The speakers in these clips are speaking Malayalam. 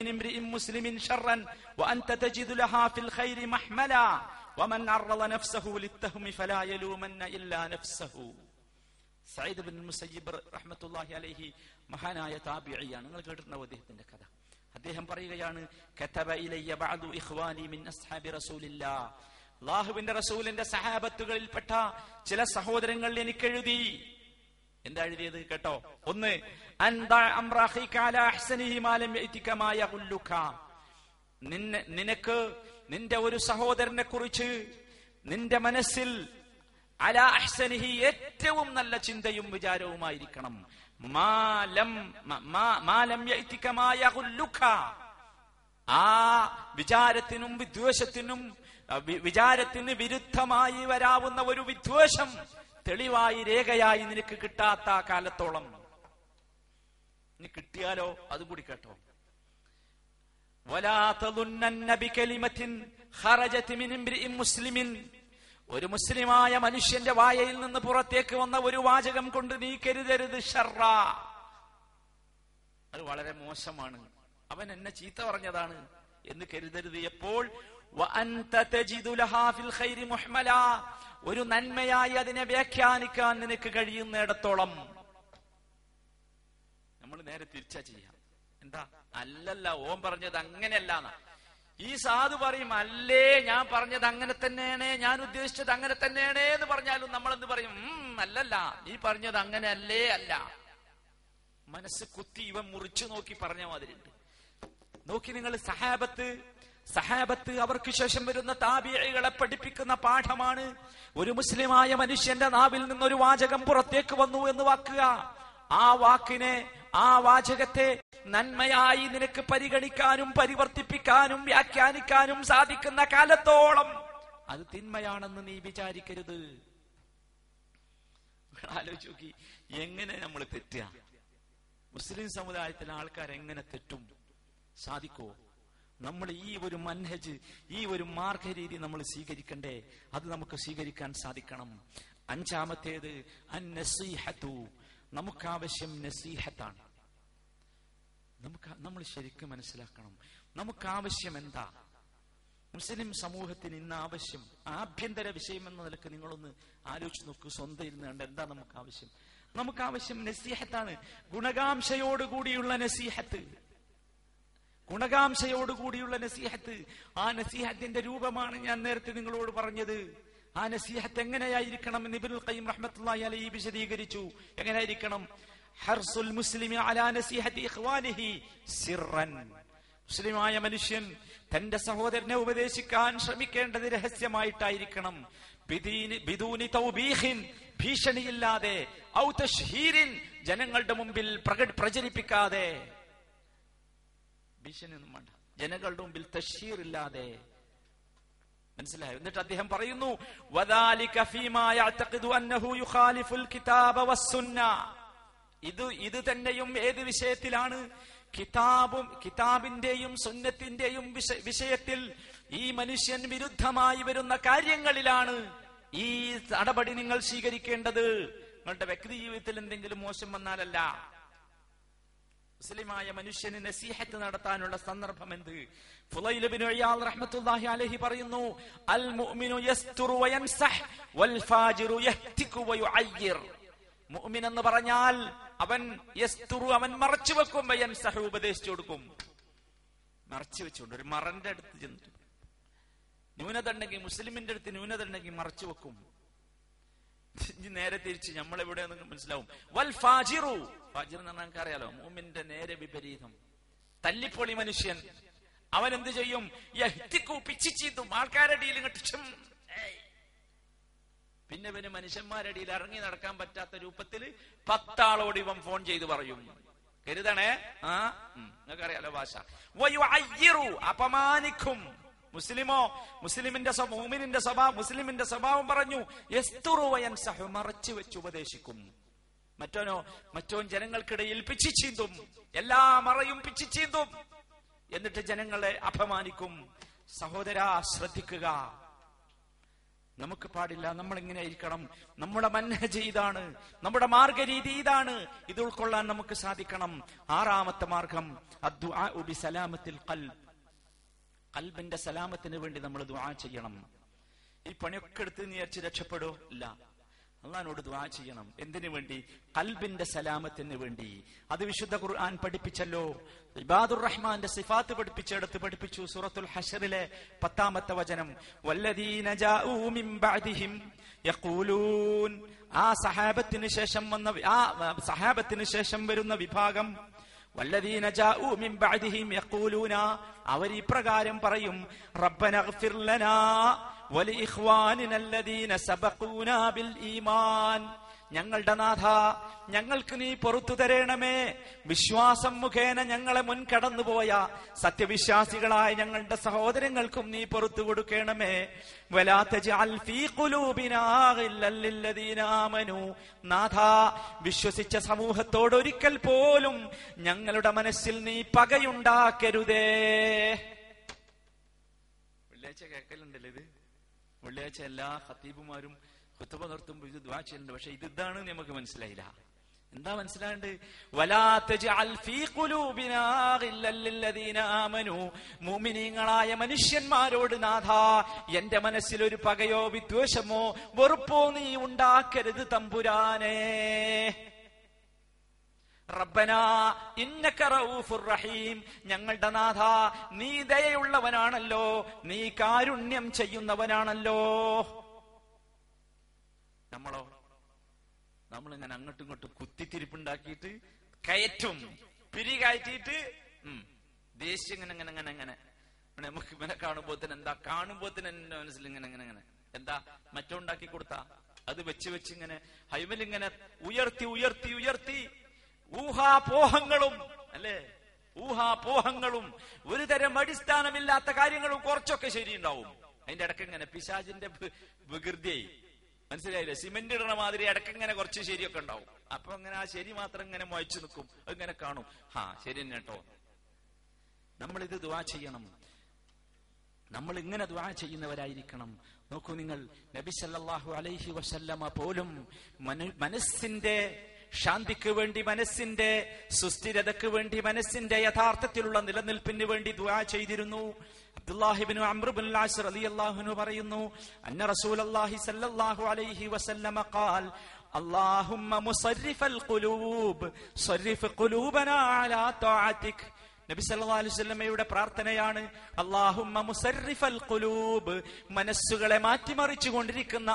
من امرئ مسلم شرا وأنت تجد لها في الخير محملا ومن عرض نفسه للتهم فلا يلومن إلا نفسه സയ്യിദ് ബിൻ മുസയ്യിബ് റഹ്മത്തുള്ളാഹി അലൈഹി മഹാനായ താബിഇയാണ് നിങ്ങൾ കേട്ടിട്ടുണ്ടാവും അദ്ദേഹത്തിന്റെ കഥ അദ്ദേഹം പറയുകയാണ് കതബ ഇലയ്യ ബഅദു ഇഖ്വാനി മിൻ അസ്ഹാബി റസൂലില്ലാ അല്ലാഹുവിന്റെ റസൂലിന്റെ സഹാബത്തുകളിൽപ്പെട്ട ചില സഹോദരങ്ങൾ എനിക്ക് എഴുതി എന്താ എഴുതിയത് കേട്ടോ? ഒന്ന് നിനക്ക് നിന്റെ ഒരു സഹോദരനെ കുറിച്ച് നിന്റെ മനസ്സിൽ അലാ അഹ്സനിഹി ഏറ്റവും നല്ല ചിന്തയും വിചാരവുമായിരിക്കണം. മാലം മാലം ആ വിചാരത്തിനും വിദ്വേഷത്തിനും വിചാരത്തിന് വിരുദ്ധമായി വരാവുന്ന ഒരു വിദ്വേഷം തെളിവായി രേഖയായി നിനക്ക് കിട്ടാത്ത കാലത്തോളം. ഇനി കിട്ടിയാലോ? അതും കൂടി കേട്ടോ. മുസ്ലിമിൻ. ഒരു മുസ്ലിമായ മനുഷ്യന്റെ വായയിൽ നിന്ന് പുറത്തേക്ക് വന്ന ഒരു വാചകം കൊണ്ട് നീ കരുതരുത് ഷറ അത് വളരെ മോശമാണ്. അവൻ എന്നെ ചീത്ത പറഞ്ഞതാണ്. എന്ന് കരുതരുത് എപ്പോൾ? ഒരു നന്മയായി അതിനെ വ്യാഖ്യാനിക്കാൻ നിനക്ക് കഴിയുന്നിടത്തോളം നമ്മൾ നേരെ തിരിച്ചാ ചെയ്യാം. എന്താ? അല്ലല്ല ഓം പറഞ്ഞത് അങ്ങനെയല്ല ഈ സാധു പറയും അല്ലേ ഞാൻ പറഞ്ഞത് അങ്ങനെ തന്നെയാണ് ഞാൻ ഉദ്ദേശിച്ചത് അങ്ങനെ തന്നെയാണ് എന്ന് പറഞ്ഞാലും നമ്മൾ എന്ത് പറയും അല്ലല്ല ഈ പറഞ്ഞത് അങ്ങനെ അല്ലേ. അല്ല മനസ്സ് കുത്തി ഇവൻ മുറിച്ചു നോക്കി പറഞ്ഞ മാതിരി നോക്കി നിങ്ങൾ സഹാബത്ത് സഹാബത്ത് അവർക്ക് ശേഷം വരുന്ന താബിയകളെ പഠിപ്പിക്കുന്ന പാഠമാണ്. ഒരു മുസ്ലിമായ മനുഷ്യന്റെ നാവിൽ നിന്നൊരു വാചകം പുറത്തേക്ക് വന്നു എന്ന് വാക്കുക. ആ വാക്കിനെ ആ വാചകത്തെ നന്മയായി നിനക്ക് പരിഗണിക്കാനും പരിവർത്തിപ്പിക്കാനും വ്യാഖ്യാനിക്കാനും സാധിക്കുന്ന കാലത്തോളം അത് തിന്മയാണെന്ന് നീ വിചാരിക്കരുത്. ആലോചിച്ച് എങ്ങനെ നമ്മൾ തെറ്റുക? മുസ്ലിം സമുദായത്തിലെ ആൾക്കാർ എങ്ങനെ തെറ്റും? സാധിക്കോ നമ്മൾ ഈ ഒരു മൻഹജ് ഈ ഒരു മാർഗരീതി നമ്മൾ സ്വീകരിക്കണ്ടേ? അത് നമുക്ക് സ്വീകരിക്കാൻ സാധിക്കണം. അഞ്ചാമത്തേത് അൻ നസീഹത്തു നമുക്കാവശ്യം നസീഹത്താണ്. നമുക്ക് നമ്മൾ ശരിക്കും മനസ്സിലാക്കണം. നമുക്കാവശ്യം എന്താ? മുസ്ലിം സമൂഹത്തിന് ഇന്ന് ആവശ്യം ആഭ്യന്തര വിഷയം എന്ന നിലയ്ക്ക് നിങ്ങളൊന്ന് ആലോചിച്ച് നോക്കൂ. സ്വന്തം ഇരുന്ന് കണ്ട് എന്താ നമുക്ക് ആവശ്യം നമുക്ക് ആവശ്യം നസീഹത്താണ്. ഗുണകാംക്ഷയോടുകൂടിയുള്ള നസീഹത്ത്. ഗുണകാംക്ഷയോടുകൂടിയുള്ള നസീഹത്ത്. ആ നസീഹത്തിന്റെ രൂപമാണ് ഞാൻ നേരത്തെ നിങ്ങളോട് പറഞ്ഞത്. ആ നസീഹത്ത് എങ്ങനെയായിരിക്കണം എന്ന് ഇബ്നുൽ ഖയ്യിം റഹ്മത്തുള്ളാഹി അലൈഹി വിശദീകരിച്ചു. എങ്ങനെയായിരിക്കണം? ഹർസുൽ മുസ്ലിമി അലാ നസീഹത്തി ഇഖ്വാനിഹി സിർറൻ. മുസ്ലിമായ മനുഷ്യൻ തന്റെ സഹോദരനെ ഉപദേശിക്കാൻ ശ്രമിക്കേണ്ടത് രഹസ്യമായിട്ടായിരിക്കണം. ഭീഷണിയില്ലാതെ ജനങ്ങളുടെ മുമ്പിൽ പ്രചരിപ്പിക്കാതെ. ഭീഷണിയൊന്നും വേണ്ട. ജനങ്ങളുടെ മുമ്പിൽ തഷീർ ഇല്ലാതെ മനസ്സിലായോ? എന്നിട്ട് അദ്ദേഹം പറയുന്നു ഇത് ഇത് തന്നെയും ഏത് വിഷയത്തിലാണ്? കിതാബും കിതാബിന്റെയും സുന്നത്തിന്റെയും വിഷയത്തിൽ ഈ മനുഷ്യൻ വിരുദ്ധമായി വരുന്ന കാര്യങ്ങളിലാണ് ഈ നടപടി നിങ്ങൾ സ്വീകരിക്കേണ്ടത്. നിങ്ങളുടെ വ്യക്തി ജീവിതത്തിൽ എന്തെങ്കിലും മോശം വന്നാലല്ല. മുസ്ലിമായ മനുഷ്യന് നസീഹത്ത് നടത്താനുള്ള സന്ദർഭം എന്ത് റഹ്മത്തുള്ളാഹി അലൈഹി പറയുന്നു അൽ മുഅ്മിനു യസ്തുറു വയൻസഹ് വൽ ഫാജിറു യഹ്തികു വയുഅയ്യിർ. മുഅ്മിൻ എന്ന് പറഞ്ഞാൽ അവൻ യസ്തുറു അവൻ മറച്ചു വെക്കും വയൻസഹു ഉപദേശിച്ചു കൊടുക്കും. മറച്ചു വെച്ചുകൊണ്ട് ഒരു മറന്റെ അടുത്ത് ചെന്നിട്ട് ന്യൂനത ഉണ്ടെങ്കിൽ മുസ്ലിമിന്റെ അടുത്ത് ന്യൂനത ഉണ്ടെങ്കിൽ മറച്ചു വെക്കും. നേരെ തിരിച്ച് എവിടെയാണെന്ന് മനസ്സിലാവും. വൽ ഫാജിറു. ഫാജിർ എന്ന് പറഞ്ഞാൽ അറിയാലോ മൂമിന്റെ നേരെ വിപരീതം. തല്ലിപ്പൊളി മനുഷ്യൻ. അവൻ എന്ത് ചെയ്യും? ആൾക്കാരുടെ ഇടയിൽ ഇങ്ങോട്ട് പിന്നെ പിന്നെ മനുഷ്യന്മാരുടെ ഇടയിൽ ഇറങ്ങി നടക്കാൻ പറ്റാത്ത രൂപത്തിൽ പത്താളോട് ഇവൻ ഫോൺ ചെയ്ത് പറയും. കരുതണേ? ആ? നിങ്ങൾക്കറിയാലോ ഭാഷ. അപമാനിക്കും. മുസ്ലിമോ? മുസ്ലിമിന്റെ മൂമിനിന്റെ സ്വഭാവം മുസ്ലിമിന്റെ സ്വഭാവം പറഞ്ഞു യസ്തുറു വയൻസഹു മറച്ചു വെച്ച് ഉപദേശിക്കും. മറ്റോനോ മറ്റോൻ ജനങ്ങൾക്കിടയിൽ പിച്ചിച്ചീന്തും എല്ലാ മറയും പിച്ചിച്ചീന്തും എന്നിട്ട് ജനങ്ങളെ അപമാനിക്കും. സഹോദര ശ്രദ്ധിക്കുക. നമുക്ക് പാടില്ല നമ്മൾ ഇങ്ങനെ ഇരിക്കണം. നമ്മുടെ മന്നഹജ് ഇതാണ് നമ്മുടെ മാർഗരീതി ഇതാണ്. ഇത് ഉൾക്കൊള്ളാൻ നമുക്ക് സാധിക്കണം. ആറാമത്തെ മാർഗം അദ്ദു ഉബി സലാമത്തിൽ ഖൽബ്. കൽബിന്റെ സലാമത്തിന് വേണ്ടി നമ്മൾ ദ്വാ ചെയ്യണം. ഈ പണിയൊക്കെ എടുത്ത് നീ അടിച്ച് രക്ഷപ്പെടോ? ഇല്ല. അള്ളഹാനോട് ദ്വാ ചെയ്യണം. എന്തിനു വേണ്ടി? കൽബിന്റെ സലാമത്തിന് വേണ്ടി. അത് വിശുദ്ധ ഖുർആൻ പഠിപ്പിച്ചല്ലോ. ഇബാദുർ റഹ്മാന്റെ സിഫാത്ത് പഠിപ്പിച്ചെടുത്ത് പഠിപ്പിച്ചു സൂറത്തുൽ ഹഷറിലെ പത്താമത്തെ വചനം. യഖൂലൂൻ. ആ സഹാബത്തിന് ശേഷം വന്ന ആ സഹാബത്തിന് ശേഷം വരുന്ന വിഭാഗം വല്ലദീന ജാഊ മിൻ ബഅദിഹിം യഖൂലൂന. അവർ ഇപ്രകാരം പറയും റബ്ബന ഇഗ്ഫിർ ലനാ ഈമാൻ. ഞങ്ങളുടെ നാഥ ഞങ്ങൾക്ക് നീ പുറത്തു തരേണമേ. വിശ്വാസം മുഖേന ഞങ്ങളെ മുൻകടന്നുപോയ സത്യവിശ്വാസികളായ ഞങ്ങളുടെ സഹോദരങ്ങൾക്കും നീ പുറത്തു കൊടുക്കണമേ. നാഥ വിശ്വസിച്ച സമൂഹത്തോട് ഒരിക്കൽ പോലും ഞങ്ങളുടെ മനസ്സിൽ നീ പകയുണ്ടാക്കരുതേ. വെള്ളിയാഴ്ച കേൾക്കലുണ്ടല്ലേ ഇത്? വെള്ളിയാഴ്ച എല്ലാ ഖത്തീബുമാരും കുത്തുബ നിർത്തുമ്പോൾ ഇത് ദ്വാ ചെയ്യുന്നുണ്ട് പക്ഷെ ഇത് ഇതാണ് നമുക്ക് മനസ്സിലായില്ല. എന്താ മനസ്സിലാണ്ട് മുഅ്മിനീങ്ങളായ മനുഷ്യന്മാരോട് നാഥ എന്റെ മനസ്സിൽ ഒരു പകയോ വിദ്വേഷമോ വെറുപ്പോ നീ ഉണ്ടാക്കരുത് തമ്പുരാനേ. റബ്ബനാ ഇന്നക റഊഫുർ റഹീം. ഞങ്ങളുടെ നാഥ നീ ദയയുള്ളവനാണല്ലോ നീ കാരുണ്യം ചെയ്യുന്നവനാണല്ലോ. നമ്മളോ? നമ്മളിങ്ങനെ അങ്ങോട്ടും ഇങ്ങോട്ടും കുത്തിത്തിരിപ്പുണ്ടാക്കിയിട്ട് കയറ്റും പിരി കയറ്റിയിട്ട് ഉം, ദേഷ്യം ഇങ്ങനെ ഇങ്ങനെ ഇങ്ങനെ ഇങ്ങനെ. നമുക്ക് ഇവനെ തന്നെ എന്താ? കാണുമ്പോത്തിന് എന്റെ മനസ്സിൽ ഇങ്ങനെ ഇങ്ങനെ ഇങ്ങനെ. എന്താ? മറ്റോ ഉണ്ടാക്കി കൊടുത്ത? അത് വെച്ച് വെച്ച് ഇങ്ങനെ ഹൈമൽ ഇങ്ങനെ ഉയർത്തി ഉയർത്തി ഉയർത്തി. ഊഹാപോഹങ്ങളും അല്ലേ? ഊഹാപോഹങ്ങളും. ഒരു തരം അടിസ്ഥാനമില്ലാത്ത കാര്യങ്ങളും കുറച്ചൊക്കെ ശരിയുണ്ടാവും. അതിന്റെ ഇടയ്ക്ക് ഇങ്ങനെ പിശാചിന്റെ വി- വികൃതിയായി. മനസ്സിലായില്ലേ? സിമെന്റ് ഇടണ മാതിരി ഇടയ്ക്ക് ഇങ്ങനെ കുറച്ച് ശരിയൊക്കെ ഉണ്ടാവും. അപ്പൊ അങ്ങനെ ആ ശരി മാത്രം ഇങ്ങനെ മുയച്ചു നിൽക്കും. ഇങ്ങനെ കാണും. ഹാ ശരി തന്നെ കേട്ടോ. നമ്മൾ ഇത് ദുവാ ചെയ്യണം. നമ്മൾ ഇങ്ങനെ ദുആ ചെയ്യുന്നവരായിരിക്കണം. നോക്കൂ നിങ്ങൾ നബി സല്ലാഹു അലൈഹി വസല്ലമ പോലും മനസ്സിന്റെ ശാന്തിക്ക് വേണ്ടി മനസ്സിന്റെ സുസ്ഥിരതക്ക് വേണ്ടി മനസ്സിന്റെ യഥാർത്ഥത്തിലുള്ള നിലനിൽപ്പിന് വേണ്ടി ദുആ ചെയ്തിരുന്നു. അബ്ദുല്ലാഹിബിനു അമ്രുബിൻ ആസ് റളിയല്ലാഹു പറയുന്നു അന്ന റസൂലല്ലാഹി സല്ലല്ലാഹു അലൈഹി വസല്ലമ ഖാൽ اللهم مصرف القلوب صرف قلوبنا على طاعتك നബി സല്ലല്ലാഹു അലൈഹി വസല്ലമയുടെ പ്രാർത്ഥനയാണ് ഖുലൂബ്. മനസ്സുകളെ മാറ്റിമറിച്ചു കൊണ്ടിരിക്കുന്ന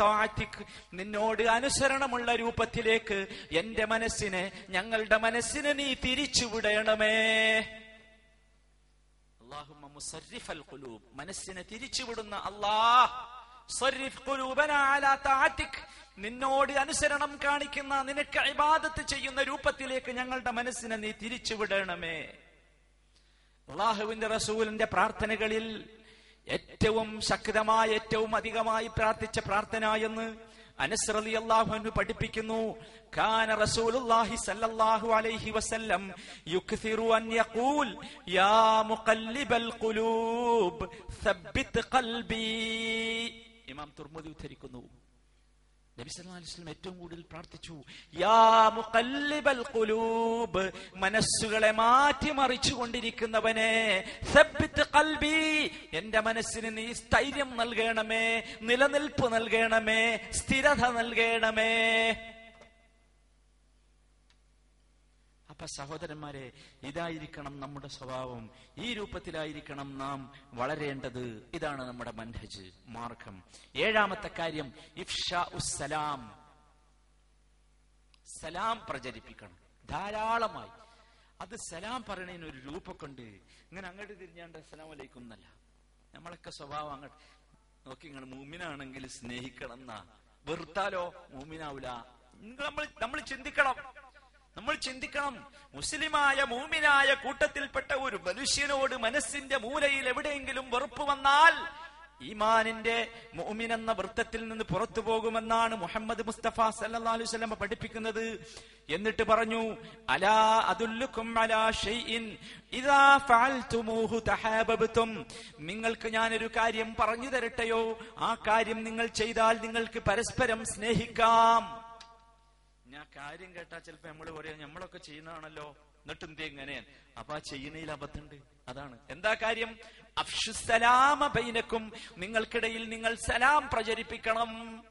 തആതിക് നിന്നോട് അനുസരണമുള്ള രൂപത്തിലേക്ക് എന്റെ മനസ്സിനെ ഞങ്ങളുടെ മനസ്സിനെ നീ തിരിച്ചു വിടണമേ. അല്ലാഹുമ്മ മുസരിഫൽ മനസ്സിനെ തിരിച്ചുവിടുന്ന അല്ലാഹ് നിന്നോട് അനുസരണം കാണിക്കുന്ന നിനക്ക് ഇബാദത്ത് ചെയ്യുന്ന രൂപത്തിലേക്ക് ഞങ്ങളുടെ മനസ്സിനെ നീ തിരിച്ചുവിടണമേ. അള്ളാഹുവിന്റെ റസൂലിന്റെ പ്രാർത്ഥനകളിൽ ഏറ്റവും ശക്തമായ ഏറ്റവും അധികമായി പ്രാർത്ഥിച്ച പ്രാർത്ഥന എന്ന് അനസ് റളിയല്ലാഹു അൻഹു പഠിപ്പിക്കുന്നു. കാന റസൂലുള്ളാഹി സല്ലല്ലാഹു അലൈഹി വസല്ലം യുക്സിറു അൻ യഖൂൽ യാ മുഖല്ലിബൽ ഖുലൂബ് സബ്ബിത് ഖൽബി. ഇമാം തുർമുദി ഉദ്ധരിക്കുന്നു. നബി സല്ലല്ലാഹു അലൈഹി വസല്ലം ഏറ്റവും കൂടുതൽ പ്രാർത്ഥിച്ചു യാ മനസ്സുകളെ മാറ്റി മറിച്ചു കൊണ്ടിരിക്കുന്നവനെ കൽബി എന്റെ മനസ്സിന് നീ സ്ഥൈര്യം നൽകണമേ നിലനിൽപ്പ് നൽകണമേ സ്ഥിരത നൽകണമേ. അപ്പൊ സഹോദരന്മാരെ ഇതായിരിക്കണം നമ്മുടെ സ്വഭാവം. ഈ രൂപത്തിലായിരിക്കണം നാം വളരേണ്ടത്. ഇതാണ് നമ്മുടെ മൻഹജ് മാർഗം. ഏഴാമത്തെ കാര്യം ഇഫ്ഷാ സലാം. പ്രചരിപ്പിക്കണം. ധാരാളമായി. അത് സലാം പറയണതിന് ഒരു രൂപമൊക്കെ ഉണ്ട് ഇങ്ങനെ അങ്ങോട്ട് തിരിഞ്ഞാണ്ട് അസ്സലാം വലൈക്കും എന്നല്ല. നമ്മളൊക്കെ സ്വഭാവം അങ്ങോട്ട് നോക്കി നിങ്ങൾ മൂമിനാണെങ്കിൽ സ്നേഹിക്കണം എന്നാ. വെറുത്താലോ? മൂമിനാവൂല. നമ്മൾ നമ്മൾ ചിന്തിക്കണം. നമ്മൾ ചിന്തിക്കണം. മുസ്ലിമായ മൂമിനായ കൂട്ടത്തിൽപ്പെട്ട ഒരു മനുഷ്യനോട് മനസ്സിന്റെ മൂലയിൽ എവിടെയെങ്കിലും വെറുപ്പ് വന്നാൽ ഈമാനിന്റെ മോമിൻ എന്ന വൃത്തത്തിൽ നിന്ന് പുറത്തു പോകുമെന്നാണ് മുഹമ്മദ് മുസ്തഫ സല്ലല്ലാഹു അലൈഹി വസല്ലം പഠിപ്പിക്കുന്നത്. എന്നിട്ട് പറഞ്ഞു അലാ അതുല്ലുക്കും അലാ ഫഅൽതുമൂഹു തഹാബബ്തും. നിങ്ങൾക്ക് ഞാനൊരു കാര്യം പറഞ്ഞു തരട്ടെയോ? ആ കാര്യം നിങ്ങൾ ചെയ്താൽ നിങ്ങൾക്ക് പരസ്പരം സ്നേഹിക്കാം. ഞാൻ കാര്യം കേട്ടാ ചിലപ്പോ നമ്മൾ പറയാം നമ്മളൊക്കെ ചെയ്യുന്നതാണല്ലോ. എന്നിട്ട് എന്ത് ഇങ്ങനെ? അപ്പൊ ആ ചെയ്യുന്നതിൽ അബദ്ധമുണ്ട്. അതാണ്. എന്താ കാര്യം? അഫ്ഷുസലാമ ബൈനക്കും. നിങ്ങൾക്കിടയിൽ നിങ്ങൾ സലാം പ്രചരിപ്പിക്കണം.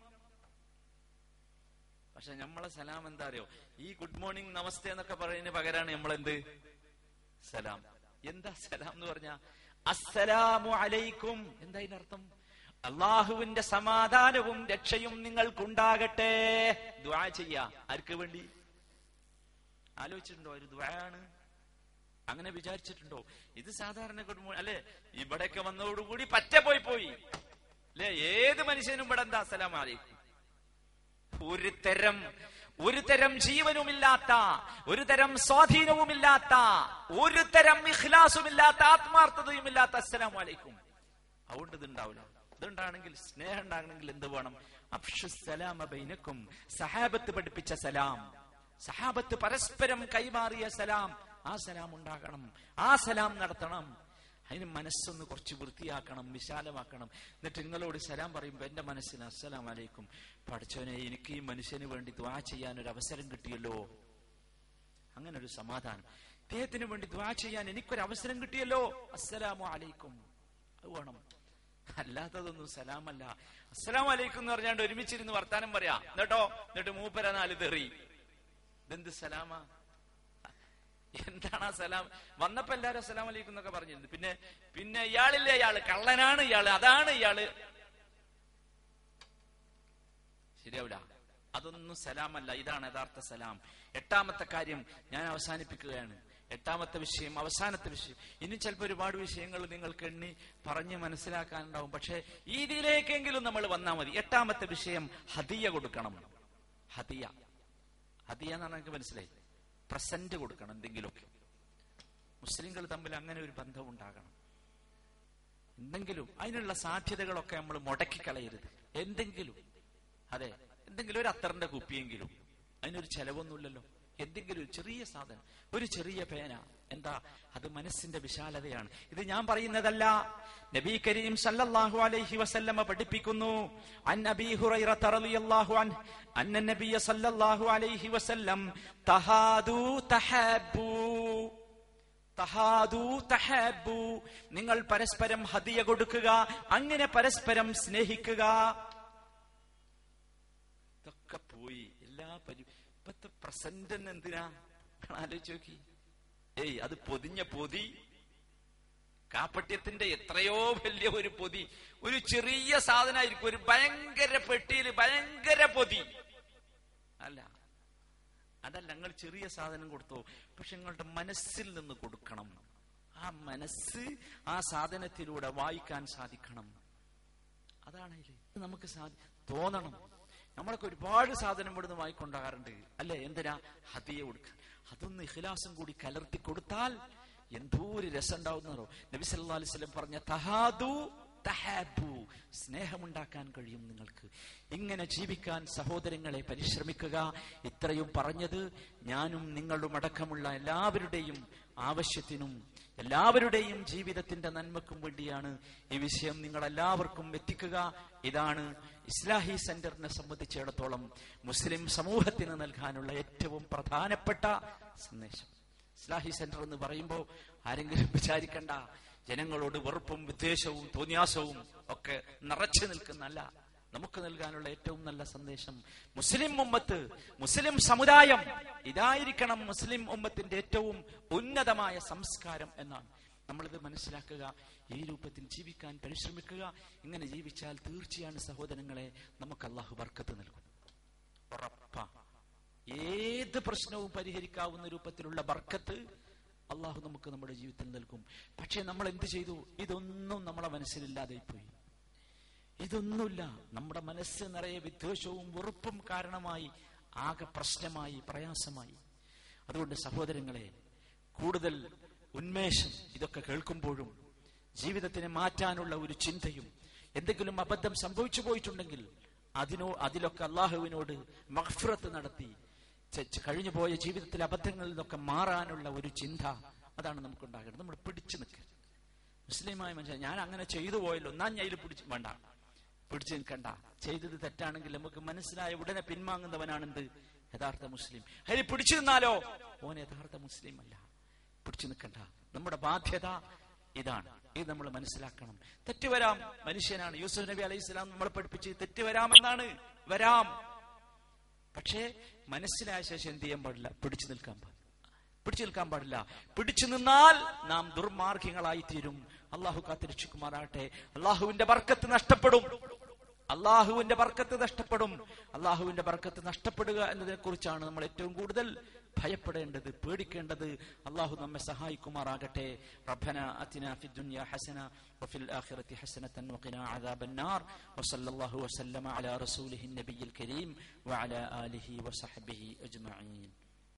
പക്ഷെ നമ്മളെ സലാം എന്താ അറിയോ? ഈ ഗുഡ് മോർണിംഗ് നമസ്തേ എന്നൊക്കെ പറയുന്നതിന് പകരാണ് നമ്മളെന്ത് സലാം. എന്താ സലാം എന്ന് പറഞ്ഞ? അസ്സലാമു അലൈക്കും. എന്താ ഇതിനർത്ഥം അള്ളാഹുവിന്റെ സമാധാനവും രക്ഷയും നിങ്ങൾക്കുണ്ടാകട്ടെ. ദ്വാ ചെയ്യ. ആർക്ക് വേണ്ടി? ആലോചിച്ചിട്ടുണ്ടോ? ഒരു ദ്വായാണ് അങ്ങനെ വിചാരിച്ചിട്ടുണ്ടോ? ഇത് സാധാരണ കുടുംബം അല്ലെ? ഇവിടെയൊക്കെ വന്നതോടുകൂടി പറ്റ പോയി പോയി. അല്ലെ? ഏത് മനുഷ്യനും ഇവിടെ എന്താ? അസ്സലാം അലൈക്കും. ഒരു തരം ഒരു തരം ജീവനുമില്ലാത്ത ഒരു തരം സ്വാധീനവുമില്ലാത്ത ഒരു തരം ഇഖ്ലാസുമില്ലാത്ത ആത്മാർത്ഥതയുമില്ലാത്ത അസ്സലാം വലൈക്കും അതുകൊണ്ട് ഇതുണ്ടാവില്ല ഇതുണ്ടാണെങ്കിൽ സ്നേഹം ഉണ്ടാകണമെങ്കിൽ എന്ത് വേണം? ബൈനക്കും. സഹാബത്ത് പഠിപ്പിച്ച സലാം. സഹാബത്ത് പരസ്പരം കൈമാറിയ സലാം. ആ സലാം ഉണ്ടാകണം. ആ സലാം നടത്തണം. അതിന് മനസ്സൊന്ന് കുറച്ച് വൃത്തിയാക്കണം വിശാലമാക്കണം. എന്നിട്ട് നിങ്ങളോട് സലാം പറയുമ്പോ എന്റെ മനസ്സിന് അസ്സലാം അലൈക്കും. പഠിച്ചവനെ എനിക്ക് ഈ മനുഷ്യന് വേണ്ടി ദ്വാ ചെയ്യാൻ ഒരു അവസരം കിട്ടിയല്ലോ. അങ്ങനെ ഒരു സമാധാനം. ഇദ്ദേഹത്തിന് വേണ്ടി ദ്വാ ചെയ്യാൻ എനിക്കൊരു അവസരം കിട്ടിയല്ലോ. അസ്സലാമു അലൈക്കും. അത് വേണം. അല്ലാത്തതൊന്നും സലാമല്ല. അസ്സലാം വലൈക്കും എന്ന് പറഞ്ഞാണ്ട് ഒരുമിച്ചിരുന്ന് വർത്താനം പറയാ. എന്നിട്ടോ? എന്നിട്ട് മൂപ്പര നാല് തെറി ഇതെന്ത് സലാമാ? എന്താണ് ആ സലാം? വന്നപ്പോ എല്ലാരും അസ്സലാം വലൈക്കും എന്നൊക്കെ പറഞ്ഞിരുന്നു. പിന്നെ പിന്നെ ഇയാളില്ലേ ഇയാൾ? കള്ളനാണ് ഇയാൾ. അതാണ് ഇയാൾ. ശരിയാവില്ല അതൊന്നും സലാമല്ല. ഇതാണ് യഥാർത്ഥ സലാം. എട്ടാമത്തെ കാര്യം ഞാൻ അവസാനിപ്പിക്കുകയാണ്. എട്ടാമത്തെ വിഷയം അവസാനത്തെ വിഷയം. ഇനി ചിലപ്പോൾ ഒരുപാട് വിഷയങ്ങൾ നിങ്ങൾക്ക് എണ്ണി പറഞ്ഞ് മനസ്സിലാക്കാനുണ്ടാവും. പക്ഷെ ഇതിലേക്കെങ്കിലും നമ്മൾ വന്നാൽ മതി. എട്ടാമത്തെ വിഷയം ഹതിയ കൊടുക്കണം. ഹതിയ ഹതിയ എന്നാണ് എനിക്ക് മനസ്സിലായി. പ്രസന്റ് കൊടുക്കണം എന്തെങ്കിലുമൊക്കെ. മുസ്ലിങ്ങൾ തമ്മിൽ അങ്ങനെ ഒരു ബന്ധം ഉണ്ടാകണം. എന്തെങ്കിലും അതിനുള്ള സാധ്യതകളൊക്കെ നമ്മൾ മുടക്കി കളയരുത്. എന്തെങ്കിലും. അതെ. എന്തെങ്കിലും ഒരു അത്തറിന്റെ കുപ്പിയെങ്കിലും. അതിനൊരു ചെലവൊന്നുമില്ലല്ലോ. എന്തെങ്കിലും ഒരു ചെറിയ സാധനം ഒരു ചെറിയ പേന എന്താ അത് മനസ്സിന്റെ വിശാലതയാണ്. ഇത് ഞാൻ പറയുന്നതല്ല. നബി കരീം സല്ലല്ലാഹു അലൈഹി വസല്ലമ പഠിപ്പിക്കുന്നു അൻ അബീ ഹുറൈറ റളിയല്ലാഹു അൻ അന്ന നബിയ സല്ലല്ലാഹു അലൈഹി വസല്ലം തഹാദു തഹാബു നിങ്ങൾ പരസ്പരം ഹദിയ കൊടുക്കുക അങ്ങനെ പരസ്പരം സ്നേഹിക്കുക. ഇതൊക്കെ പോയി എല്ലാ പരി ഇപ്പത്തെ പ്രസന്റ് എന്തിനാ? ആലോചിച്ച് നോക്കി. ഏയ് അത് പൊതിഞ്ഞ പൊതി. കാപ്പട്യത്തിന്റെ എത്രയോ വലിയ ഒരു പൊതി. ഒരു ചെറിയ സാധനമായിരിക്കും. ഒരു ഭയങ്കര പെട്ടിയിൽ ഭയങ്കര പൊതി. അല്ല അതല്ല നിങ്ങൾ ചെറിയ സാധനം കൊടുത്തു. പക്ഷെ നിങ്ങളുടെ മനസ്സിൽ നിന്ന് കൊടുക്കണം. ആ മനസ്സ് ആ സാധനത്തിലൂടെ വായിക്കാൻ സാധിക്കണം. അതാണ്. നമുക്ക് സാധി തോന്നണം. നമ്മളൊക്കെ ഒരുപാട് സാധനം ഇവിടുന്ന് വായിക്കൊണ്ടാകാറുണ്ട് അല്ലെ? എന്തിനാ? ഹതിയെ കൊടുക്കാൻ. അതൊന്ന് ഇഖ്ലാസും കൂടി കലർത്തി കൊടുത്താൽ എന്തോ ഒരു രസം ഉണ്ടാവുന്നോ നബി സല്ലാ അലൈഹി വസല്ലം പറഞ്ഞ തഹാദു തഹാബു. സ്നേഹമുണ്ടാക്കാൻ കഴിയും നിങ്ങൾക്ക്. ഇങ്ങനെ ജീവിക്കാൻ സഹോദരങ്ങളെ പരിശ്രമിക്കുക. ഇത്രയും പറഞ്ഞത് ഞാനും നിങ്ങളും അടക്കമുള്ള എല്ലാവരുടെയും ആവശ്യത്തിനും എല്ലാവരുടെയും ജീവിതത്തിന്റെ നന്മക്കും വേണ്ടിയാണ് ഈ വിഷയം നിങ്ങൾ എല്ലാവർക്കും എത്തിക്കുക. ഇതാണ് ഇസ്ലാഹി സെന്ററിനെ സംബന്ധിച്ചിടത്തോളം മുസ്ലിം സമൂഹത്തിന് നൽകാനുള്ള ഏറ്റവും പ്രധാനപ്പെട്ട സന്ദേശം. ഇസ്ലാഹി സെന്റർ എന്ന് പറയുമ്പോൾ ആരെങ്കിലും വിചാരിക്കണ്ട ജനങ്ങളോട് വെറുപ്പും വിദ്വേഷവും തോന്യാസവും ഒക്കെ നിറച്ചു നിൽക്കുന്നല്ല നമുക്ക് നൽകാനുള്ള ഏറ്റവും നല്ല സന്ദേശം മുസ്ലിം ഉമ്മത്ത് മുസ്ലിം സമുദായം ഇതായിരിക്കണം മുസ്ലിം ഉമ്മത്തിന്റെ ഏറ്റവും ഉന്നതമായ സംസ്കാരം എന്നാണ്. നമ്മളിത് മനസ്സിലാക്കുക ഈ രൂപത്തിൽ ജീവിക്കാൻ പരിശ്രമിക്കുക ഇങ്ങനെ ജീവിച്ചാൽ തീർച്ചയാണ് സഹോദരങ്ങളെ നമുക്ക് അള്ളാഹു വർക്കത്ത് നൽകും. ഏത് പ്രശ്നവും പരിഹരിക്കാവുന്ന രൂപത്തിലുള്ള ബർക്കത്ത് അള്ളാഹു നമുക്ക് നമ്മുടെ ജീവിതത്തിൽ നൽകും. പക്ഷെ നമ്മൾ എന്ത് ചെയ്തു? ഇതൊന്നും നമ്മളെ മനസ്സിലില്ലാതെ പോയി. ഇതൊന്നുമില്ല. നമ്മുടെ മനസ്സ് നിറയെ വിദ്വേഷവും വെറുപ്പും കാരണമായി ആകെ പ്രശ്നമായി പ്രയാസമായി. അതുകൊണ്ട് സഹോദരങ്ങളെ കൂടുതൽ ഉന്മേഷം ഇതൊക്കെ കേൾക്കുമ്പോഴും ജീവിതത്തിനെ മാറ്റാനുള്ള ഒരു ചിന്തയും എന്തെങ്കിലും അബദ്ധം സംഭവിച്ചു പോയിട്ടുണ്ടെങ്കിൽ അതിനോ അതിലൊക്കെ അള്ളാഹുവിനോട് മഹ്ഫുറത്ത് നടത്തി കഴിഞ്ഞു പോയ ജീവിതത്തിലെ അബദ്ധങ്ങളിൽ നിന്നൊക്കെ മാറാനുള്ള ഒരു ചിന്ത അതാണ് നമുക്ക് ഉണ്ടാകേണ്ടത് നമ്മൾ പിടിച്ചു നിൽക്കുക. മുസ്ലിമായ മനുഷ്യൻ ഞാൻ അങ്ങനെ ചെയ്തു പോയല്ലോ ഞാൻ ഇതിൽ പിടിച്ച് വേണ്ട. പിടിച്ചു നിൽക്കണ്ട. ചെയ്തത് തെറ്റാണെങ്കിൽ നമുക്ക് മനസ്സിലായ ഉടനെ പിന്മാങ്ങുന്നവനാണെന്ത് യഥാർത്ഥ മുസ്ലിം. അതിൽ പിടിച്ചു നിന്നാലോ? ഓൻ യഥാർത്ഥ മുസ്ലിം അല്ല പിടിച്ചു നിൽക്കണ്ട. നമ്മുടെ ബാധ്യത ഇതാണ്. ഇത് നമ്മൾ മനസ്സിലാക്കണം. തെറ്റ് വരാം മനുഷ്യനാണ്. യൂസഫ് നബി അലൈഹി സ്വലാം നമ്മളെ പഠിപ്പിച്ച് തെറ്റ് വരാമെന്നാണ് വരാം. പക്ഷേ മനസ്സിലായ ശേഷം എന്ത് ചെയ്യാൻ പാടില്ല? പിടിച്ചു നിൽക്കാൻ പാടില്ല. പിടിച്ചു നിൽക്കാൻ പാടില്ല. പിടിച്ചു നിന്നാൽ നാം ദുർമാർഗങ്ങളായി തീരും. അള്ളാഹു കാത്തിരക്ഷിക്കുമാറാകട്ടെ അള്ളാഹുവിന്റെ വർക്കത്ത് നഷ്ടപ്പെടും. അള്ളാഹുവിന്റെ വർക്കത്ത് നഷ്ടപ്പെടും. അള്ളാഹുവിന്റെ വർക്കത്ത് നഷ്ടപ്പെടുക എന്നതിനെ കുറിച്ചാണ് നമ്മൾ ഏറ്റവും കൂടുതൽ ഭയപ്പെടേണ്ടത് പേടിക്കേണ്ടത്. അള്ളാഹു നമ്മെ സഹായിക്കുമാറാകട്ടെ. റബ്ബന അത്തിന ഫി ഹസന വഫിൽ ആഖിറതി ഹസനതൻ വഖിന അദാബൻ നാർ വസല്ലല്ലാഹു വസല്ലമ അലാ റസൂലിഹിൻ നബിയിൽ കരീം വഅലാ ആലിഹി വസഹ്ബിഹി അജ്മഈൻ.